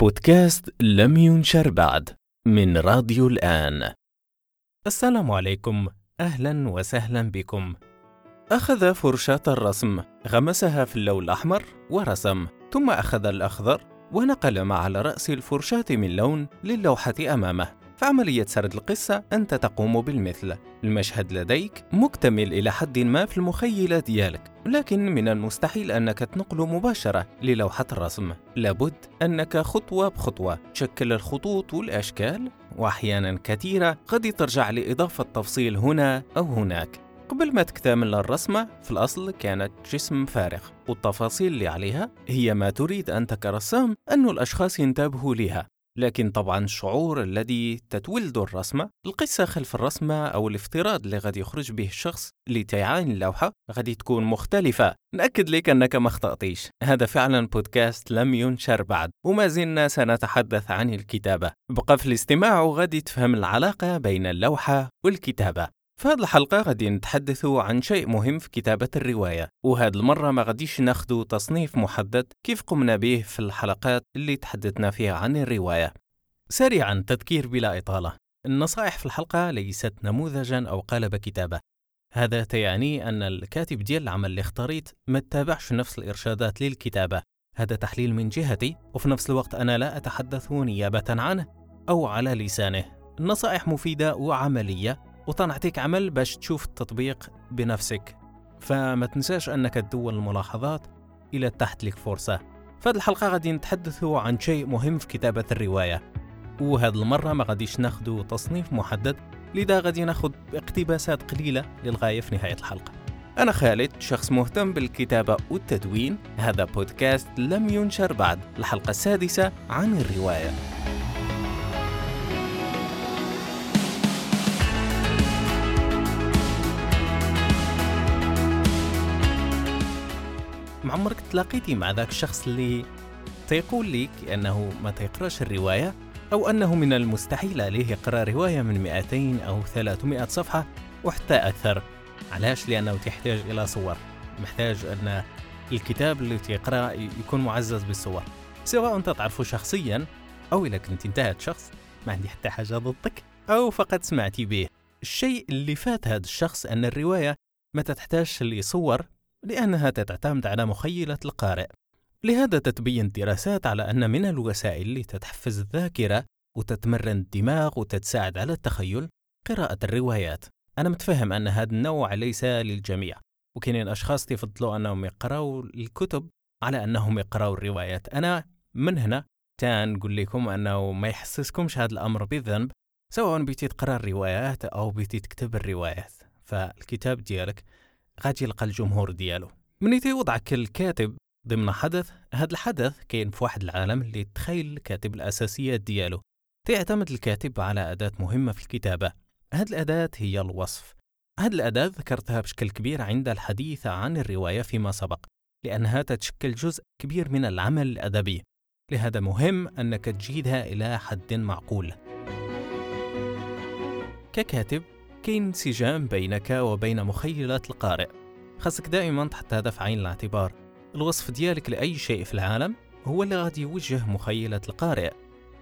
بودكاست لم ينشر بعد من راديو الآن. السلام عليكم أهلا وسهلا بكم. أخذ فرشاة الرسم غمسها في اللون الأحمر ورسم ثم أخذ الأخضر ونقل مع رأس الفرشاة من لون للوحة أمامه. فعملية سرد القصة أنت تقوم بالمثل. المشهد لديك مكتمل إلى حد ما في المخيلة ديالك لكن من المستحيل أنك تنقل مباشرة للوحة الرسم. لابد أنك خطوة بخطوة. تشكل الخطوط والأشكال وأحيانا كثيرة قد ترجع لإضافة تفصيل هنا أو هناك. قبل ما تكتمل الرسمة في الأصل كانت جسم فارغ والتفاصيل اللي عليها هي ما تريد أنت كرسام أن الأشخاص ينتبهوا لها. لكن طبعا الشعور الذي تتولد الرسمة القصة خلف الرسمة أو الافتراض اللي غادي يخرج به الشخص اللي تيعاين اللوحة غادي تكون مختلفة. نأكد لك أنك ما اخطأتيش هذا فعلا بودكاست لم ينشر بعد وما زلنا سنتحدث عن الكتابة. بقى في الاستماع وغادي تفهم العلاقة بين اللوحة والكتابة. في هذه الحلقة غادي نتحدث عن شيء مهم في كتابة الرواية وهذه المرة ما غاديش ناخذ تصنيف محدد كيف قمنا به في الحلقات اللي تحدثنا فيها عن الرواية. سريعا تذكير بلا إطالة. النصائح في الحلقة ليست نموذجا أو قالب كتابة. هذا تعني أن الكاتب ديال العمل اللي اختاريت ما تتابعش نفس الإرشادات للكتابة. هذا تحليل من جهتي وفي نفس الوقت أنا لا أتحدث نيابة عنه أو على لسانه. النصائح مفيدة وعملية. وتنعطيك عمل باش تشوف التطبيق بنفسك. فما تنساش أنك تدون الملاحظات إلى تحت لك فرصة. في هذه الحلقة غادي نتحدثوا عن شيء مهم في كتابة الرواية. وهذه المرة ما غاديش ناخذ تصنيف محدد لذا غادي ناخذ اقتباسات قليلة للغاية في نهاية الحلقة. أنا خالد شخص مهتم بالكتابة والتدوين. هذا بودكاست لم ينشر بعد. الحلقة السادسة عن الرواية. مع عمرك تلاقيتي مع ذاك الشخص اللي تيقول لك أنه ما تيقراش الرواية أو أنه من المستحيل عليه يقرأ رواية من 200 أو 300 صفحة وحتى أكثر؟ علاش؟ لأنه تحتاج إلى صور. محتاج أن الكتاب اللي تيقرأ يكون معزز بالصور. سواء أنت تعرفه شخصيا أو إذا كنت انتهت شخص ما عندي حتى حاجة ضدك أو فقط سمعتي به. الشيء اللي فات هذا الشخص أن الرواية ما تحتاج لصور لأنها تعتمد على مخيلة القارئ. لهذا تتبين الدراسات على أن من الوسائل اللي تتحفز الذاكرة وتتمرن الدماغ وتتساعد على التخيل قراءة الروايات. أنا متفهم أن هذا النوع ليس للجميع وكاينين أشخاص يفضلوا أنهم يقرأوا الكتب على أنهم يقرأوا الروايات. أنا من هنا تنقول لكم أنه ما يحسسكمش هذا الأمر بالذنب سواء بيتي تقرأ الروايات أو بيتي تكتب الروايات. فالكتاب ديالك غادي يلقى الجمهور ديالو. من يوضعك الكاتب ضمن حدث هذا الحدث كاين في واحد العالم اللي تخيل الكاتب الأساسيات ديالو. تعتمد الكاتب على أداة مهمة في الكتابة. هذه الأداة هي الوصف. هذه الأداة ذكرتها بشكل كبير عند الحديث عن الرواية فيما سبق لأنها تتشكل جزء كبير من العمل الأدبي. لهذا مهم أنك تجيدها إلى حد معقول. ككاتب كاين انسجام بينك وبين مخيلة القارئ. خاصك دائما تحط هذا في عين الاعتبار. الوصف ديالك لأي شيء في العالم هو اللي غادي يوجه مخيلة القارئ.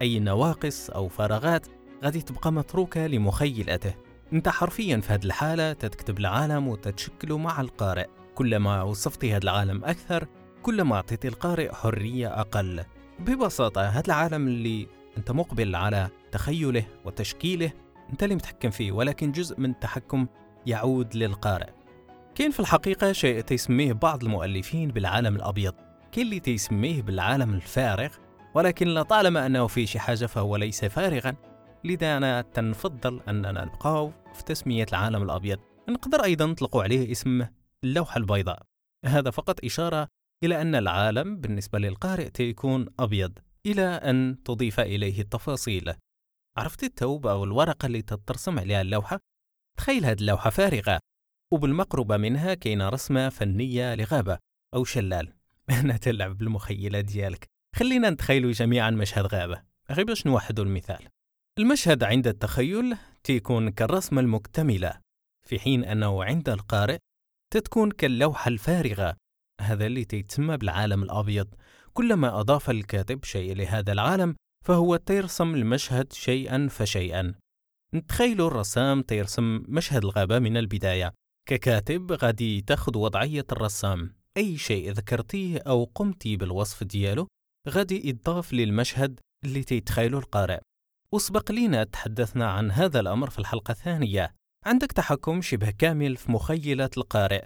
أي نواقص أو فراغات غادي تبقى متروكة لمخيلته. أنت حرفيا في هذه الحالة تتكتب العالم وتتشكله مع القارئ. كلما وصفتي هذا العالم أكثر كلما أعطيتي القارئ حرية أقل. ببساطة هذا العالم اللي أنت مقبل على تخيله وتشكيله أنت اللي متحكم فيه ولكن جزء من التحكم يعود للقارئ. كاين في الحقيقة شيء تيسميه بعض المؤلفين بالعالم الأبيض. كاين اللي تيسميه بالعالم الفارغ ولكن لطالما أنه في شي حاجة فهو ليس فارغا لذا أنا تنفضل أننا نبقاو في تسمية العالم الأبيض. نقدر أيضا نطلق عليه اسم اللوحة البيضاء. هذا فقط إشارة إلى أن العالم بالنسبة للقارئ تيكون أبيض إلى أن تضيف إليه التفاصيل. عرفت التوب أو الورقة اللي تترسم عليها اللوحة؟ تخيل هذه اللوحة فارغة وبالمقربة منها كاينة رسمة فنية لغابة أو شلال. أنا تلعب بالمخيلة ديالك. خلينا نتخيلوا جميعا مشهد غابة. غير باش نوحدوا المثال. المشهد عند التخيل تيكون كالرسمة المكتملة في حين أنه عند القارئ تتكون كاللوحة الفارغة. هذا اللي تيتسمى بالعالم الأبيض. كلما أضاف الكاتب شيء لهذا العالم فهو تيرسم المشهد شيئا فشيئا. نتخيلوا الرسام تيرسم مشهد الغابة من البداية. ككاتب غادي تاخذ وضعية الرسام. أي شيء ذكرتيه أو قمتي بالوصف ديالو غادي يضاف للمشهد اللي تيتخيله القارئ. وسبق لينا تحدثنا عن هذا الأمر في الحلقة الثانية. عندك تحكم شبه كامل في مخيلة القارئ.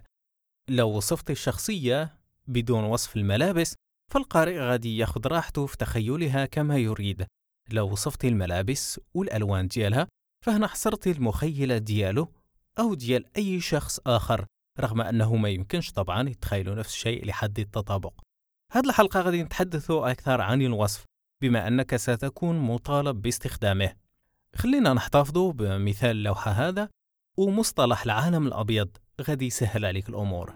لو وصفت الشخصية بدون وصف الملابس فالقارئ غادي ياخذ راحته في تخيلها كما يريد. لو وصفت الملابس والألوان ديالها فهنا حصرت المخيلة ديالو أو ديال أي شخص آخر رغم أنه ما يمكنش طبعا يتخيلوا نفس الشيء لحد التطابق. هذه الحلقة غادي نتحدث أكثر عن الوصف بما أنك ستكون مطالب باستخدامه. خلينا نحتفظ بمثال اللوحة هذا ومصطلح العالم الأبيض غادي يسهل عليك الأمور.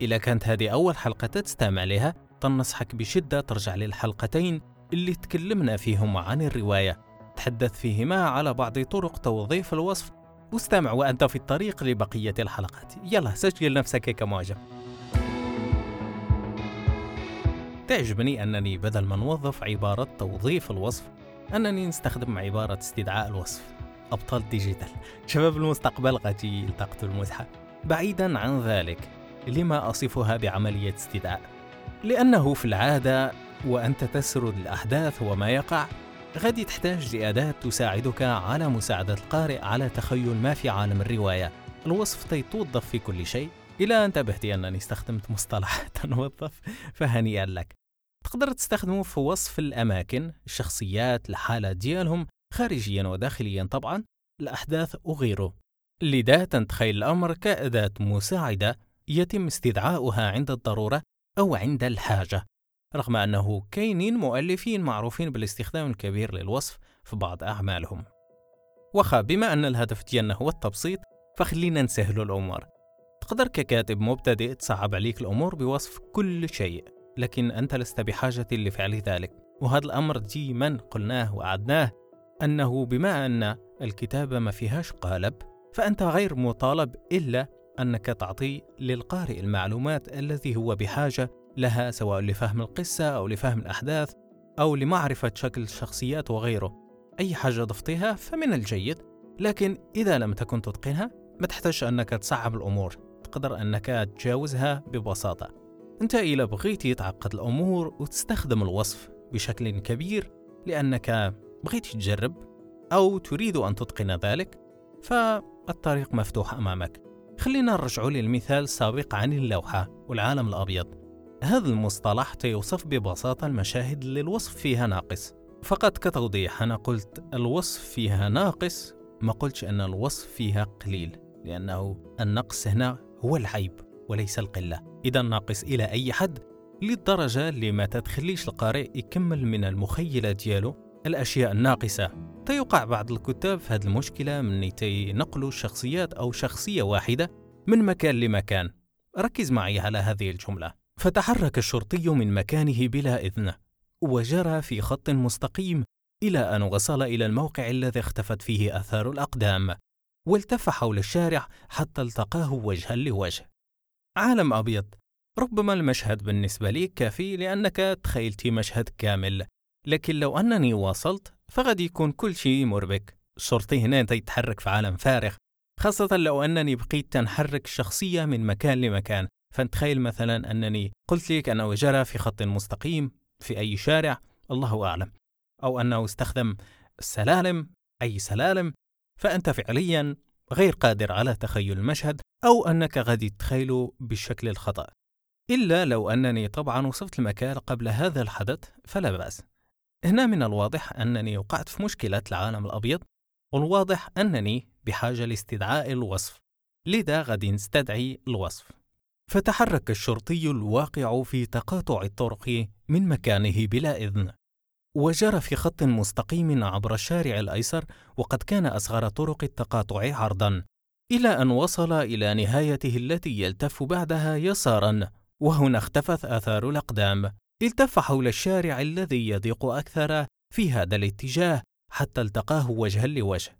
إذا كانت هذه أول حلقة تستمع لها تنصحك بشدة ترجع للحلقتين اللي تكلمنا فيهما عن الرواية. تحدث فيهما على بعض طرق توظيف الوصف. واستمع وأنت في الطريق لبقية الحلقات. يلا سجل نفسك كمعجب تعجبني أنني بدل ما نوظف عبارة توظيف الوصف أنني نستخدم عبارة استدعاء الوصف. أبطال ديجيتال. شباب المستقبل غادي يلتقطوا المزحة. بعيدا عن ذلك لما أصفها بعملية استدعاء؟ لأنه في العادة وأنت تسرد الأحداث وما يقع غادي تحتاج لأداة تساعدك على مساعدة القارئ على تخيل ما في عالم الرواية. الوصف تيتوظف في كل شيء. إلى انتبهت أنني استخدمت مصطلح تنوظف فهنيئا لك. تقدر تستخدمه في وصف الأماكن الشخصيات الحالة ديالهم خارجيا وداخليا طبعا. الأحداث وغيره لذا تتخيل الأمر كأداة مساعدة يتم استدعاؤها عند الضرورة أو عند الحاجة رغم أنه كاينين مؤلفين معروفين بالاستخدام الكبير للوصف في بعض أعمالهم. وخا بما أن الهدف ديالنا هو التبسيط فخلينا نسهلوا الأمور. تقدر ككاتب مبتدئ تصعب عليك الأمور بوصف كل شيء لكن أنت لست بحاجة لفعل ذلك. وهذا الأمر ديما قلناه وعدناه أنه بما أن الكتابة ما فيهاش قالب فأنت غير مطالب إلا أنك تعطي للقارئ المعلومات التي هو بحاجة لها سواء لفهم القصة أو لفهم الأحداث أو لمعرفة شكل الشخصيات وغيره. أي حاجة ضفتها فمن الجيد لكن إذا لم تكن تتقنها ما تحتاج أنك تصعب الأمور. تقدر أنك تجاوزها ببساطة. أنت إذا بغيتي تعقد الأمور وتستخدم الوصف بشكل كبير لأنك بغيت تجرب أو تريد أن تتقن ذلك فالطريق مفتوح أمامك. خلينا نرجع للمثال السابق عن اللوحة والعالم الأبيض. هذا المصطلح تيوصف ببساطة المشاهد اللي الوصف فيها ناقص. فقط كتوضيح أنا قلت الوصف فيها ناقص ما قلتش أن الوصف فيها قليل لأنه النقص هنا هو العيب وليس القلة. إذا ناقص إلى أي حد؟ للدرجة اللي ما تتخليش القارئ يكمل من المخيلة ديالو الأشياء الناقصة. تيوقع بعض الكتاب في هذه المشكلة من ينقلوا الشخصيات أو شخصية واحدة من مكان لمكان. ركز معي على هذه الجملة. فتحرك الشرطي من مكانه بلا إذن وجرى في خط مستقيم إلى أن وصل إلى الموقع الذي اختفت فيه آثار الأقدام والتف حول الشارع حتى التقاه وجها لوجه. عالم أبيض ربما المشهد بالنسبة لي كافي لأنك تخيلتي مشهد كامل. لكن لو أنني واصلت فغد يكون كل شيء مربك. الشرطي هنا يتحرك في عالم فارغ خاصة لو أنني بقيت تنحرك الشخصية من مكان لمكان. فنتخيل مثلا أنني قلت لك أنه جرى في خط مستقيم في أي شارع الله أعلم. أو أنه استخدم السلالم أي سلالم فأنت فعليا غير قادر على تخيل المشهد أو أنك غادي تتخيله بالشكل الخطأ. إلا لو أنني طبعا وصفت المكان قبل هذا الحدث فلا بأس. هنا من الواضح أنني وقعت في مشكلة العالم الأبيض والواضح أنني بحاجة لاستدعاء الوصف لذا غادي نستدعي الوصف. فتحرك الشرطي الواقع في تقاطع الطرق من مكانه بلا إذن وجرى في خط مستقيم عبر الشارع الأيسر وقد كان أصغر طرق التقاطع عرضا إلى أن وصل إلى نهايته التي يلتف بعدها يسارا وهنا اختفت آثار الأقدام. التف حول الشارع الذي يضيق أكثر في هذا الاتجاه حتى التقاه وجها لوجه.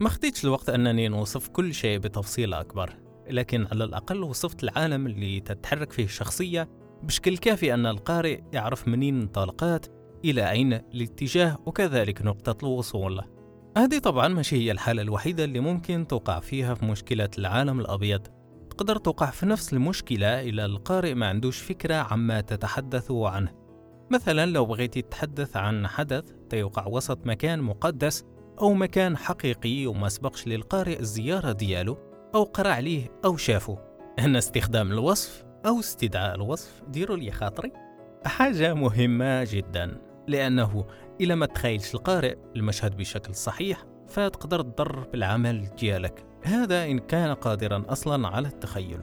ما خديتش الوقت أنني نوصف كل شيء بتفصيل أكبر لكن على الأقل وصفت العالم اللي تتحرك فيه الشخصية بشكل كافي أن القارئ يعرف منين الطلقات إلى أين الاتجاه وكذلك نقطة الوصول. هذه طبعا ماشي هي الحالة الوحيدة اللي ممكن توقع فيها في مشكلة العالم الأبيض. تقدر توقع في نفس المشكلة إلى القارئ ما عندوش فكرة عما تتحدث عنه. مثلا لو بغيتي تتحدث عن حدث تيوقع وسط مكان مقدس أو مكان حقيقي وما سبقش للقارئ الزيارة ديالو أو قرأ عليه أو شافه. هنا استخدام الوصف أو استدعاء الوصف ديروا لي خاطري؟ حاجة مهمة جدا لأنه إلى ما تخيلش القارئ المشهد بشكل صحيح فتقدر تضر بالعمل ديالك. هذا إن كان قادرا أصلا على التخيل.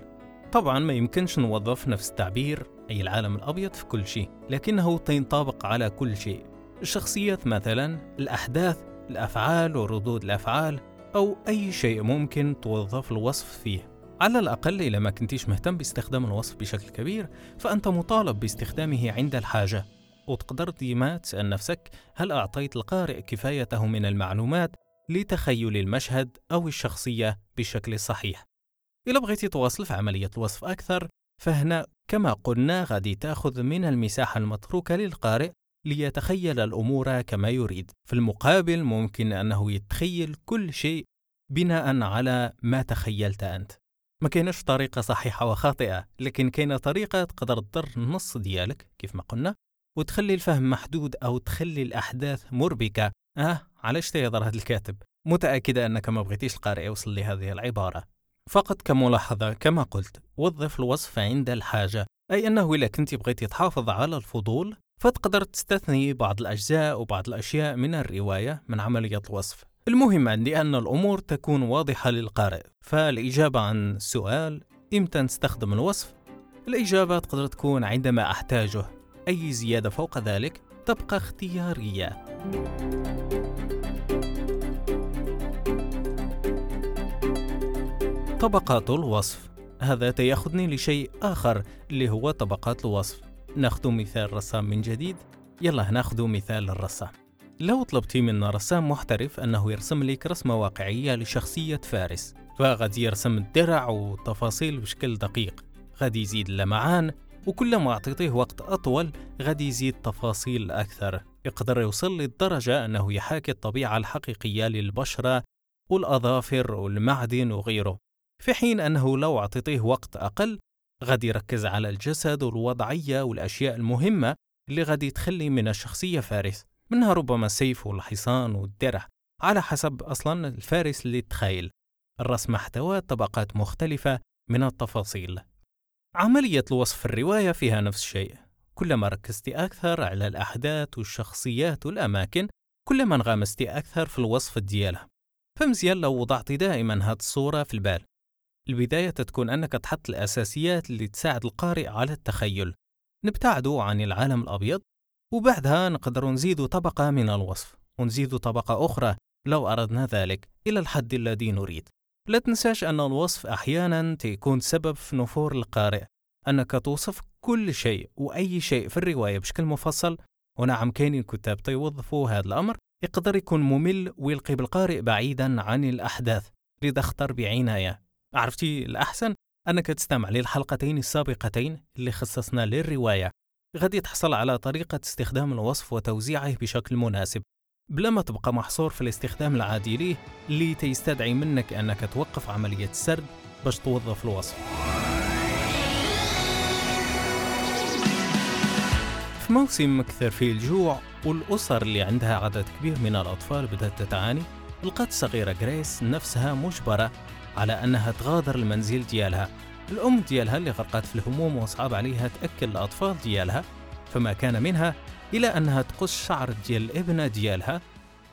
طبعا ما يمكنش نوظف نفس التعبير أي العالم الأبيض في كل شيء لكنه ينطبق على كل شيء. الشخصيات مثلا الأحداث الأفعال وردود الأفعال أو أي شيء ممكن توظف الوصف فيه. على الأقل إذا ما كنتيش مهتم باستخدام الوصف بشكل كبير فأنت مطالب باستخدامه عند الحاجة. وتقدر ديما تسأل نفسك هل أعطيت القارئ كفايته من المعلومات؟ لتخيل المشهد أو الشخصية بشكل صحيح. إذا بغيتي تواصل في عملية الوصف أكثر فهنا كما قلنا غادي تأخذ من المساحة المتروكة للقارئ ليتخيل الأمور كما يريد. في المقابل ممكن أنه يتخيل كل شيء بناء على ما تخيلت أنت. ما كاينش طريقة صحيحة وخاطئة لكن كاينة طريقة تقدر تضر النص ديالك كيف ما قلنا وتخلي الفهم محدود أو تخلي الأحداث مربكة. آه علاش تيهضر هذا الكاتب؟ متأكدة أنك ما بغيتيش القارئ يوصل لهذه العبارة. فقط كملاحظة كما قلت وظف الوصف عند الحاجة أي أنه إذا كنت بغيتي تحافظ على الفضول فتقدر تستثني بعض الأجزاء وبعض الأشياء من الرواية من عملية الوصف. المهم عندي أن الأمور تكون واضحة للقارئ فالإجابة عن السؤال إمتى نستخدم الوصف الإجابة تقدر تكون عندما أحتاجه. أي زيادة فوق ذلك تبقى اختيارية. طبقات الوصف. هذا تياخذني لشيء آخر اللي هو طبقات الوصف. ناخذ مثال رسام من جديد. يلا ناخذ مثال الرسام. لو طلبتي من رسام محترف أنه يرسم لك رسمة واقعية لشخصية فارس فغادي يرسم الدرع وتفاصيل بشكل دقيق. غادي يزيد اللمعان وكلما أعطيتيه وقت أطول غادي يزيد تفاصيل أكثر. يقدر يوصل للدرجة أنه يحاكي الطبيعة الحقيقية للبشرة والأظافر والمعدن وغيره في حين أنه لو أعطيتيه وقت أقل غادي يركز على الجسد والوضعية والأشياء المهمة اللي غادي تخلي من الشخصية فارس منها ربما السيف والحصان والدرع على حسب أصلا الفارس اللي تخيل الرسم احتوى طبقات مختلفة من التفاصيل. عملية الوصف في الرواية فيها نفس الشيء. كلما ركزتي أكثر على الأحداث والشخصيات والأماكن كلما انغمستي أكثر في الوصف ديالها. فمزيان لو وضعتي دائما هاد الصورة في البال. البداية تكون أنك تحط الأساسيات اللي تساعد القارئ على التخيل. نبتعدوا عن العالم الأبيض وبعدها نقدر نزيد طبقة من الوصف ونزيد طبقة أخرى لو أردنا ذلك إلى الحد الذي نريد. لا تنساش أن الوصف أحيانا تكون سبب في نفور القارئ. أنك توصف كل شيء وأي شيء في الرواية بشكل مفصل. ونعم كاينين كتاب تيوظفوا هذا الأمر. يقدر يكون ممل ويلقي بالقارئ بعيدا عن الأحداث. لذا اختر بعناية. عرفتي الأحسن؟ أنك تستمع للحلقتين السابقتين اللي خصصنا للرواية. غادي تحصل على طريقة استخدام الوصف وتوزيعه بشكل مناسب. بلا ما تبقى محصور في الاستخدام العادي ليه اللي تيستدعي منك أنك توقف عملية السرد باش توظف الوصف. موسم مكثر فيه الجوع والأسر اللي عندها عدد كبير من الأطفال بدأت تتعاني. لقت الصغيرة جريس نفسها مجبرة على أنها تغادر المنزل ديالها. الأم ديالها اللي غرقت في الهموم وصعب عليها تأكل الأطفال ديالها فما كان منها إلى أنها تقص شعر ديال الابنة ديالها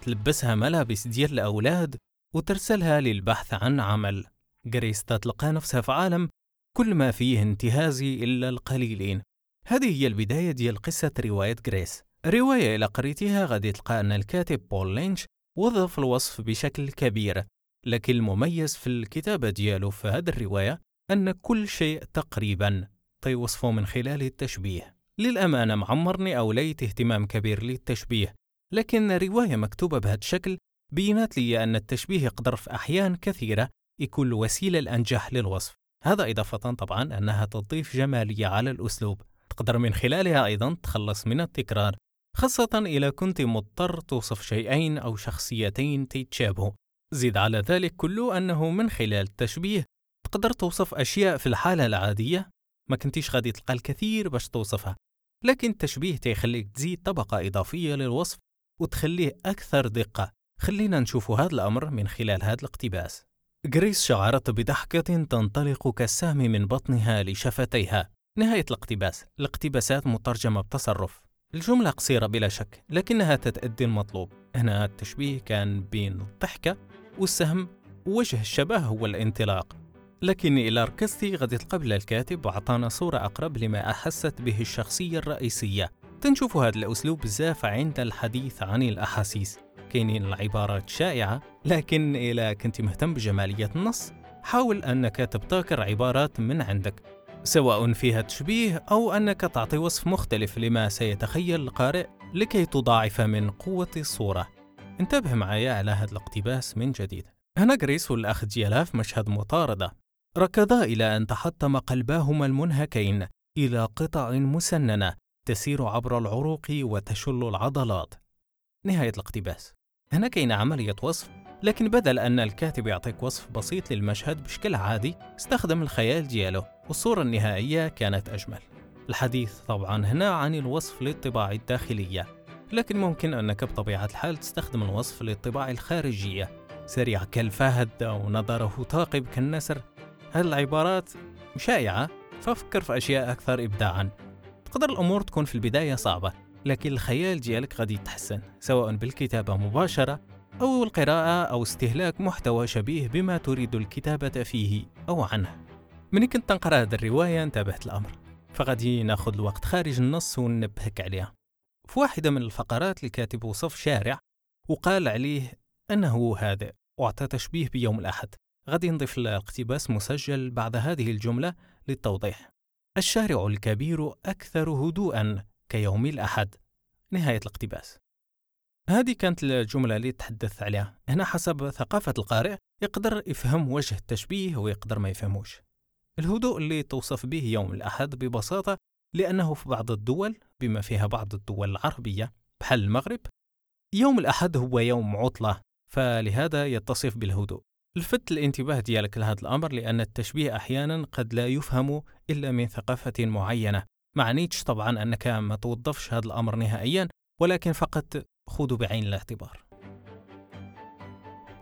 تلبسها ملابس ديال الأولاد وترسلها للبحث عن عمل. جريس تلقى نفسها في عالم كل ما فيه انتهازي إلا القليلين. هذه هي البداية ديال قصة رواية جريس رواية إلى قريتها غادي تلقى أن الكاتب بول لينش وظف الوصف بشكل كبير لكن المميز في الكتابة ديالو في هذه الرواية أن كل شيء تقريبا تيوصفه من خلال التشبيه. للأمانة معمرني أو ليت اهتمام كبير للتشبيه لكن رواية مكتوبة بهذا الشكل بينات لي أن التشبيه يقدر في أحيان كثيرة يكون الوسيلة الأنجح للوصف. هذا إضافة طبعا أنها تضيف جمالية على الأسلوب. تقدر من خلالها أيضا تخلص من التكرار خاصة إذا كنت مضطر توصف شيئين أو شخصيتين تتشابهوا زيد على ذلك كله أنه من خلال التشبيه تقدر توصف أشياء في الحالة العادية ما كنتيش غادي تلقى الكثير باش توصفها. لكن التشبيه تيخليك تزيد طبقة إضافية للوصف وتخليه أكثر دقة. خلينا نشوف هذا الأمر من خلال هذا الاقتباس. غريس شعرت بضحكة تنطلق كالسهم من بطنها لشفتيها. نهاية الاقتباس. الاقتباسات مترجمة بتصرف. الجملة قصيرة بلا شك لكنها تتأدي المطلوب. هنا التشبيه كان بين الضحكة والسهم. ووجه الشبه هو الانطلاق. لكن إلى ركزتي غادي تقبل الكاتب وعطانا صورة أقرب لما أحست به الشخصية الرئيسية. تنشوف هذا الأسلوب بزاف عند الحديث عن الأحاسيس. كاينين العبارات شائعة لكن إذا كنت مهتم بجمالية النص حاول أنك تبتكر عبارات من عندك. سواء فيها تشبيه أو أنك تعطي وصف مختلف لما سيتخيل القارئ لكي تضاعف من قوة الصورة. انتبه معايا على هذا الاقتباس من جديد. هنا غريس والأخ ديالها في مشهد مطاردة. ركضا إلى أن تحطم قلباهما المنهكين إلى قطع مسننة تسير عبر العروق وتشل العضلات. نهاية الاقتباس. هنا كاين عملية وصف لكن بدل أن الكاتب يعطيك وصف بسيط للمشهد بشكل عادي استخدم الخيال ديالو والصورة النهائية كانت أجمل. الحديث طبعا هنا عن الوصف للطباع الداخلية لكن ممكن أنك بطبيعة الحال تستخدم الوصف للطباع الخارجية. سريع كالفهد أو نظره ثاقب كالنسر. هذه العبارات شائعة ففكر في أشياء أكثر إبداعا. تقدر الأمور تكون في البداية صعبة لكن الخيال ديالك غادي يتحسن سواء بالكتابة مباشرة أو القراءة أو استهلاك محتوى شبيه بما تريد الكتابة فيه أو عنه. من كنت نقرأ هذه الرواية انتبهت الأمر. فغادي ناخذ الوقت خارج النص وننبهك عليها. في واحدة من الفقرات الكاتب وصف شارع وقال عليه أنه هادئ وأعطى تشبيه بيوم الأحد. غادي نضيف الاقتباس مسجل بعد هذه الجملة للتوضيح. الشارع الكبير أكثر هدوءا كيوم الأحد. نهاية الاقتباس. هذه كانت الجملة اللي تحدث عليها. هنا حسب ثقافة القارئ يقدر يفهم وجه التشبيه ويقدر ما يفهموش. الهدوء اللي توصف به يوم الأحد ببساطة لأنه في بعض الدول بما فيها بعض الدول العربية بحال المغرب يوم الأحد هو يوم عطلة فلهذا يتصف بالهدوء. لفت الانتباه ديالك لهذا الأمر لأن التشبيه أحيانا قد لا يفهم إلا من ثقافة معينة. معنيتش طبعا أنك ما توظفش هذا الأمر نهائيا ولكن فقط خذوا بعين الاعتبار.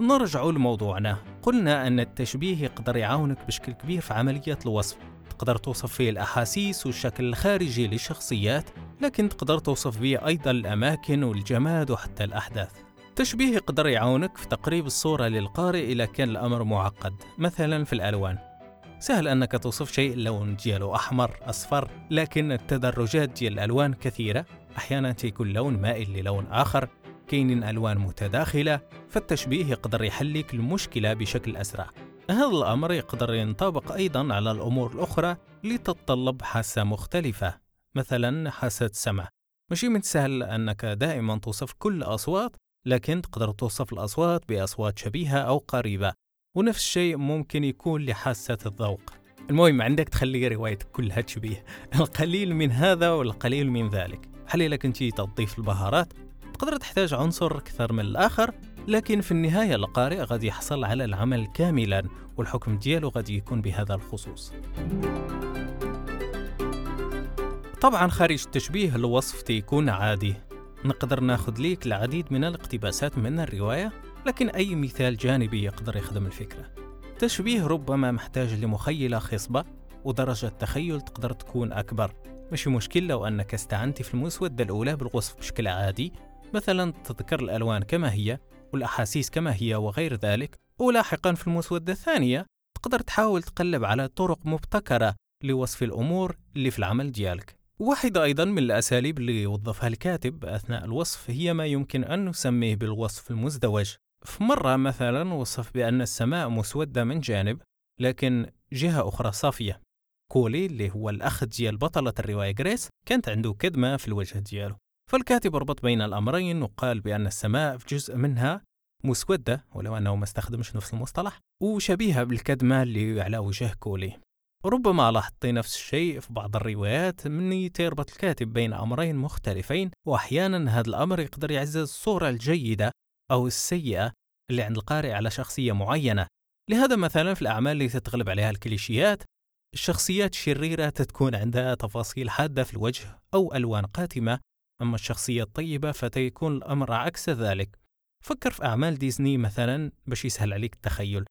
نرجع لموضوعنا. قلنا أن التشبيه يقدر يعاونك بشكل كبير في عملية الوصف. تقدر توصف فيه الأحاسيس والشكل الخارجي للشخصيات لكن تقدر توصف به أيضا الأماكن والجماد وحتى الأحداث. التشبيه يقدر يعاونك في تقريب الصورة للقارئ إذا كان الأمر معقد مثلا في الألوان. سهل أنك توصف شيء اللون ديالو أحمر أصفر لكن التدرجات ديال الألوان كثيرة. أحيانا تيكون لون مائل للون آخر. كاينين ألوان متداخلة فالتشبيه يقدر يحلك المشكلة بشكل أسرع. هذا الأمر يقدر ينطبق أيضا على الأمور الأخرى اللي تتطلب حاسة مختلفة مثلا حاسة السمع ماشي من سهل أنك دائما توصف كل الأصوات لكن تقدر توصف الأصوات بأصوات شبيهة أو قريبة ونفس الشيء ممكن يكون لحاسة الذوق. المهم عندك تخلي روايتك كلها تشبيه القليل من هذا والقليل من ذلك. إلا كنتي تضيف البهارات؟ تقدر تحتاج عنصر أكثر من الآخر لكن في النهاية القارئ غادي يحصل على العمل كاملا والحكم ديالو غادي يكون بهذا الخصوص. طبعا خارج التشبيه الوصف تيكون عادي. نقدر ناخذ ليك العديد من الاقتباسات من الرواية لكن أي مثال جانبي يقدر يخدم الفكرة. تشبيه ربما محتاج لمخيلة خصبة ودرجة تخيل تقدر تكون أكبر. ماشي مشكل لو أنك استعنت في المسودة الأولى بالوصف بشكل عادي مثلا تذكر الألوان كما هي والأحاسيس كما هي وغير ذلك ولاحقا في المسودة الثانية تقدر تحاول تقلب على طرق مبتكرة لوصف الأمور اللي في العمل ديالك. واحدة أيضا من الأساليب اللي وظفها الكاتب أثناء الوصف هي ما يمكن أن نسميه بالوصف المزدوج. في مرة مثلا وصف بأن السماء مسودة من جانب لكن جهة أخرى صافية. كولي اللي هو الأخ ديال بطلة الرواية غريس كانت عنده كدمة في الوجه ديالو. فالكاتب ربط بين الأمرين وقال بأن السماء في جزء منها مسودة ولو أنه ما استخدمش نفس المصطلح وشبيهة بالكدمة اللي على وجه كولي. ربما لاحظتي نفس الشيء في بعض الروايات مني تربط الكاتب بين أمرين مختلفين وأحيانا هذا الأمر يقدر يعزز الصورة الجيدة أو السيئة اللي عند القارئ على شخصية معينة. لهذا مثلا في الأعمال اللي تتغلب عليها الكليشيات الشخصيات الشريرة تكون عندها تفاصيل حادة في الوجه أو ألوان قاتمة أما الشخصية الطيبة فتيكون الأمر عكس ذلك. فكر في أعمال ديزني مثلا باش يسهل عليك التخيل.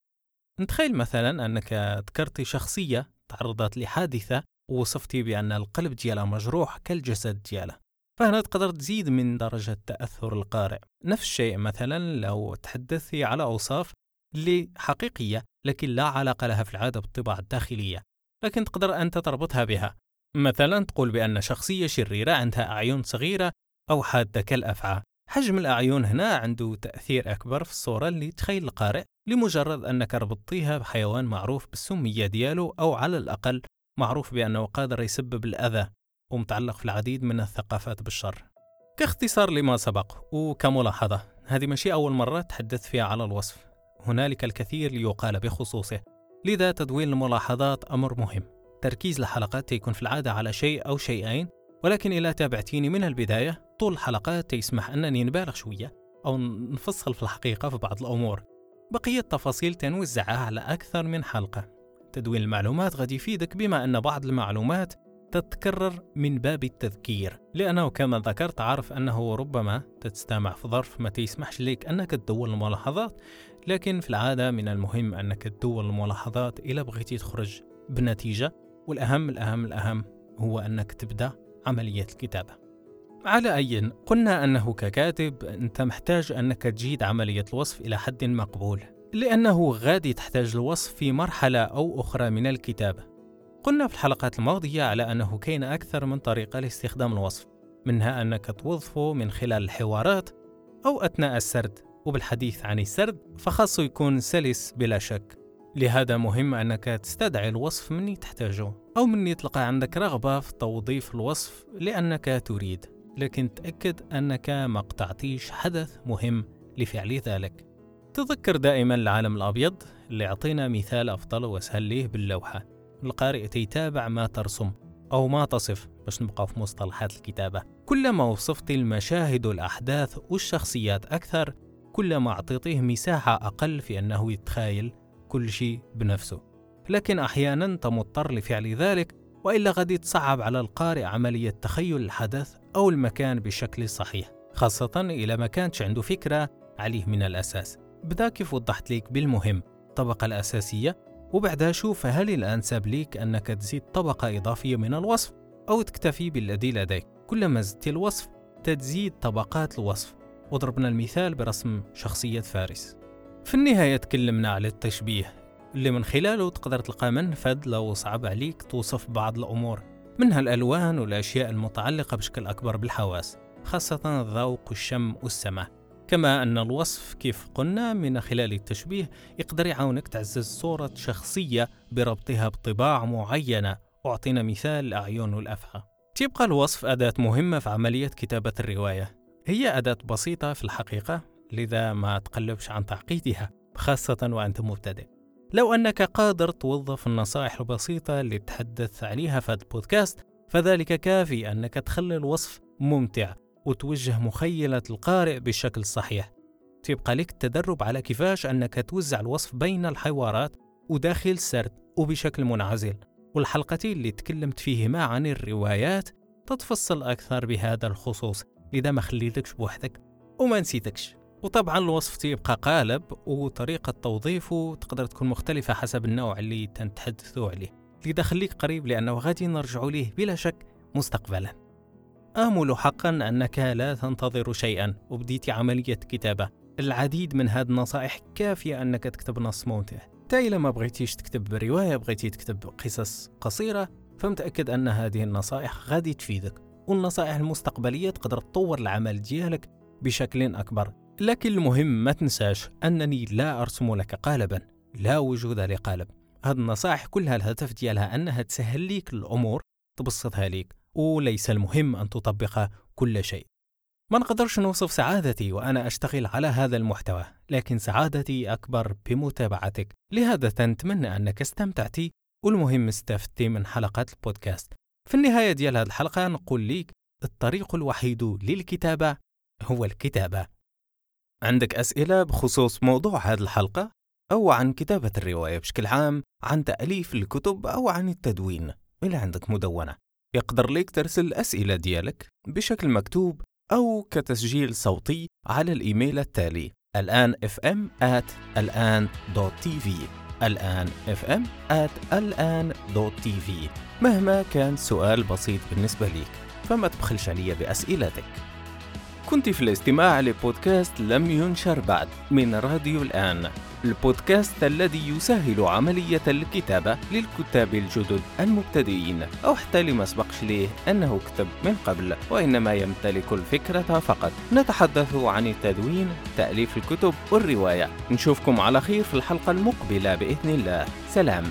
نتخيل مثلا أنك ذكرتي شخصية تعرضت لحادثة ووصفتي بأن القلب ديالها مجروح كالجسد ديالها فهنا تقدر تزيد من درجة تأثر القارئ. نفس الشيء مثلا لو تحدثي على أوصاف اللي حقيقية لكن لا علاقة لها في العادة بالطباع الداخلية لكن تقدر أنت تربطها بها. مثلا تقول بأن شخصية شريرة عندها أعين صغيرة أو حادة كالأفعى. حجم الأعين هنا عنده تأثير أكبر في الصورة اللي تخيل القارئ لمجرد أنك ربطتيها بحيوان معروف بالسمية ديالو أو على الأقل معروف بأنه قادر يسبب الأذى ومتعلق في العديد من الثقافات بالشر. كاختصار لما سبق وكملاحظة هذه ماشي أول مرة تحدث فيها على الوصف. هنالك الكثير ليقال بخصوصه. لذا تدوين الملاحظات أمر مهم. تركيز الحلقات يكون في العادة على شيء أو شيئين ولكن إذا تابعتيني من البداية طول الحلقات يسمح أنني نبالغ شوية أو نفصل في الحقيقة في بعض الأمور. بقية التفاصيل تنوزعها على أكثر من حلقة. تدوين المعلومات غادي يفيدك بما أن بعض المعلومات تتكرر من باب التذكير لأنه كما ذكرت عارف أنه ربما تستمع في ظرف ما تسمحش لك أنك تدون الملاحظات لكن في العادة من المهم أنك تدون الملاحظات إلى بغيتي تخرج بنتيجة والأهم الأهم الأهم هو أنك تبدأ عملية الكتابة. على أي قلنا أنه ككاتب أنت محتاج أنك تجيد عملية الوصف إلى حد مقبول لأنه غادي تحتاج الوصف في مرحلة أو أخرى من الكتابة. قلنا في الحلقات الماضية على أنه كاين أكثر من طريقة لاستخدام الوصف منها أنك توظفه من خلال الحوارات أو أثناء السرد وبالحديث عن السرد فخاصه يكون سلس بلا شك. لهذا مهم أنك تستدعي الوصف مني تحتاجه أو مني تلقى عندك رغبة في توظيف الوصف لأنك تريد لكن تأكد أنك ما قطعتيش حدث مهم لفعل ذلك. تذكر دائما العالم الأبيض اللي يعطينا مثال أفضل وأسهل ليه باللوحة. القارئ يتابع ما ترسم أو ما تصف باش نبقى في مصطلحات الكتابة. كلما وصفت المشاهد والأحداث والشخصيات أكثر كلما أعطيتيه مساحة أقل في أنه يتخيل كل شيء بنفسه. لكن أحيانا أنت مضطر لفعل ذلك وإلا غادي تصعب على القارئ عملية تخيل الحدث أو المكان بشكل صحيح خاصة إذا ما كانتش عنده فكرة عليه من الأساس. بدا كيف وضحت لك بالمهم الطبقة الأساسية وبعدها شوف هل الأنسب ليك أنك تزيد طبقة إضافية من الوصف أو تكتفي بالذي لديك. كلما زدت الوصف تزيد طبقات الوصف. وضربنا المثال برسم شخصية فارس. في النهاية تكلمنا على التشبيه اللي من خلاله تقدر تلقى منفذ لو صعب عليك توصف بعض الأمور منها الألوان والأشياء المتعلقة بشكل أكبر بالحواس خاصة الذوق والشم والسمع كما أن الوصف كيف قلنا من خلال التشبيه يقدر يعاونك تعزز صورة شخصية بربطها بطباع معينة. أعطينا مثال الأعين والأفعى. تبقى الوصف أداة مهمة في عملية كتابة الرواية. هي أداة بسيطة في الحقيقة لذا ما تقلبش عن تعقيدها خاصة وأنت مبتدئ. لو أنك قادر توظف النصائح البسيطة اللي تحدث عليها في هذا البودكاست فذلك كافي أنك تخلي الوصف ممتع وتوجه مخيلة القارئ بالشكل الصحيح تبقى لك التدرب على كيفاش أنك توزع الوصف بين الحوارات وداخل السرد وبشكل منعزل. والحلقتين اللي تكلمت فيهما عن الروايات تتفصل أكثر بهذا الخصوص لذا ما خليتكش بوحدك وما نسيتكش. وطبعا الوصف تيبقى قالب وطريقة توظيفه تقدر تكون مختلفة حسب النوع اللي تنتحدثوا عليه. لذا خليك قريب لأنه غادي نرجع ليه بلا شك مستقبلا. آمل حقا أنك لا تنتظر شيئا وبديت عملية كتابة. العديد من هذه النصائح كافية أنك تكتب نص ممتع تا إذا ما بغيتيش تكتب رواية بغيتي تكتب قصص قصيرة فمتأكد أن هذه النصائح غادي تفيدك. والنصائح المستقبلية تقدر تطور العمل ديالك بشكل أكبر. لكن المهم ما تنساش أنني لا أرسم لك قالبا لا وجود لقالب. هذه النصائح كلها الهدف ديالها أنها تسهل لك الأمور تبسطها لك وليس المهم أن تطبق كل شيء. ما نقدرش نوصف سعادتي وأنا أشتغل على هذا المحتوى لكن سعادتي أكبر بمتابعتك. لهذا نتمنى أنك استمتعت والمهم استفدتي من حلقات البودكاست. في النهاية ديال هذه الحلقة نقول ليك الطريق الوحيد للكتابة هو الكتابة. عندك أسئلة بخصوص موضوع هذه الحلقة أو عن كتابة الرواية بشكل عام عن تأليف الكتب أو عن التدوين إلا عندك مدونة. يقدر ليك ترسل الأسئلة ديالك بشكل مكتوب أو كتسجيل صوتي على الإيميل التالي الآن fm at الآن dot TV. الآن fm at الآن dot TV. مهما كان سؤال بسيط بالنسبة ليك فما تبخلش عليا بأسئلتك. كنت في الاستماع لبودكاست لم ينشر بعد من راديو الآن. البودكاست الذي يسهل عملية الكتابة للكتاب الجدد المبتدئين. أو حتى لما سبقش ليه أنه كتب من قبل وإنما يمتلك الفكرة فقط. نتحدث عن التدوين تأليف الكتب والرواية. نشوفكم على خير في الحلقة المقبلة بإذن الله. سلام.